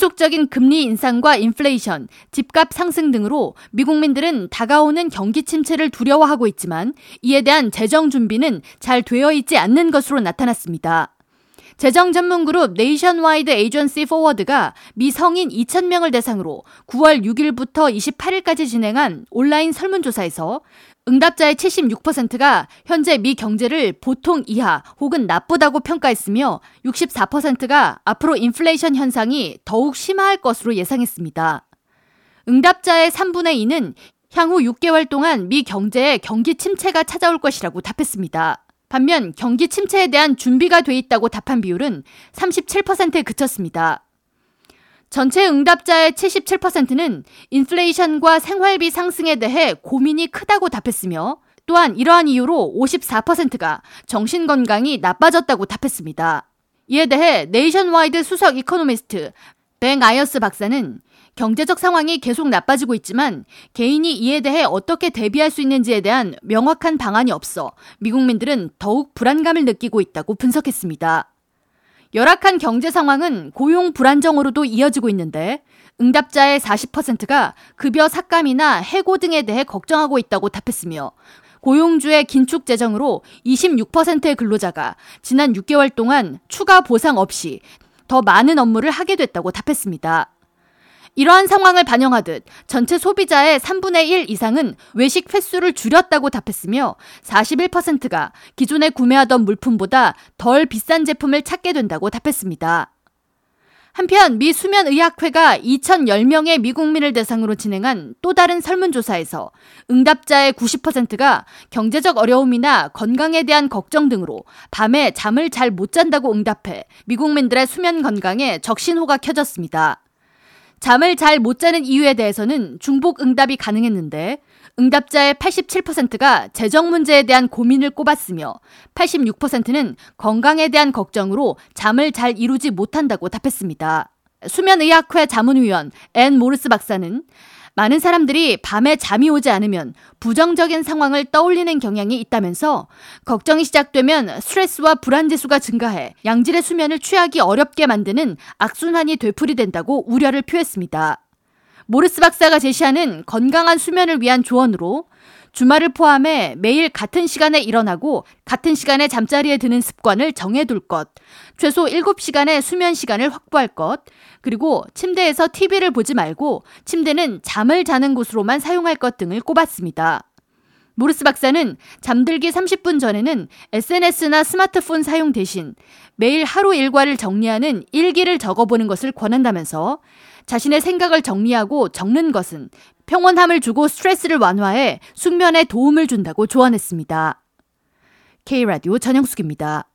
지속적인 금리 인상과 인플레이션, 집값 상승 등으로 미국민들은 다가오는 경기 침체를 두려워하고 있지만 이에 대한 재정 준비는 잘 되어 있지 않는 것으로 나타났습니다. 재정 전문 그룹 네이션와이드 에이전시 포워드가 미 성인 2,000명을 대상으로 9월 6일부터 28일까지 진행한 온라인 설문조사에서 응답자의 76%가 현재 미 경제를 보통 이하 혹은 나쁘다고 평가했으며 64%가 앞으로 인플레이션 현상이 더욱 심화할 것으로 예상했습니다. 응답자의 3분의 2는 향후 6개월 동안 미 경제에 경기 침체가 찾아올 것이라고 답했습니다. 반면 경기 침체에 대한 준비가 돼 있다고 답한 비율은 37%에 그쳤습니다. 전체 응답자의 77%는 인플레이션과 생활비 상승에 대해 고민이 크다고 답했으며 또한 이러한 이유로 54%가 정신건강이 나빠졌다고 답했습니다. 이에 대해 네이션와이드 수석 이코노미스트 뱅 아이어스 박사는 경제적 상황이 계속 나빠지고 있지만 개인이 이에 대해 어떻게 대비할 수 있는지에 대한 명확한 방안이 없어 미국민들은 더욱 불안감을 느끼고 있다고 분석했습니다. 열악한 경제 상황은 고용 불안정으로도 이어지고 있는데 응답자의 40%가 급여 삭감이나 해고 등에 대해 걱정하고 있다고 답했으며 고용주의 긴축 재정으로 26%의 근로자가 지난 6개월 동안 추가 보상 없이 더 많은 업무를 하게 됐다고 답했습니다. 이러한 상황을 반영하듯 전체 소비자의 3분의 1 이상은 외식 횟수를 줄였다고 답했으며 41%가 기존에 구매하던 물품보다 덜 비싼 제품을 찾게 된다고 답했습니다. 한편 미 수면의학회가 2,010명의 미국민을 대상으로 진행한 또 다른 설문조사에서 응답자의 90%가 경제적 어려움이나 건강에 대한 걱정 등으로 밤에 잠을 잘 못 잔다고 응답해 미국민들의 수면 건강에 적신호가 켜졌습니다. 잠을 잘 못 자는 이유에 대해서는 중복 응답이 가능했는데 응답자의 87%가 재정 문제에 대한 고민을 꼽았으며 86%는 건강에 대한 걱정으로 잠을 잘 이루지 못한다고 답했습니다. 수면의학회 자문위원 앤 모르스 박사는 많은 사람들이 밤에 잠이 오지 않으면 부정적인 상황을 떠올리는 경향이 있다면서 걱정이 시작되면 스트레스와 불안 지수가 증가해 양질의 수면을 취하기 어렵게 만드는 악순환이 되풀이된다고 우려를 표했습니다. 모르스 박사가 제시하는 건강한 수면을 위한 조언으로 주말을 포함해 매일 같은 시간에 일어나고 같은 시간에 잠자리에 드는 습관을 정해둘 것, 최소 7시간의 수면 시간을 확보할 것, 그리고 침대에서 TV를 보지 말고 침대는 잠을 자는 곳으로만 사용할 것 등을 꼽았습니다. 모르스 박사는 잠들기 30분 전에는 SNS나 스마트폰 사용 대신 매일 하루 일과를 정리하는 일기를 적어보는 것을 권한다면서 자신의 생각을 정리하고 적는 것은 평온함을 주고 스트레스를 완화해 숙면에 도움을 준다고 조언했습니다. K라디오 전영숙입니다.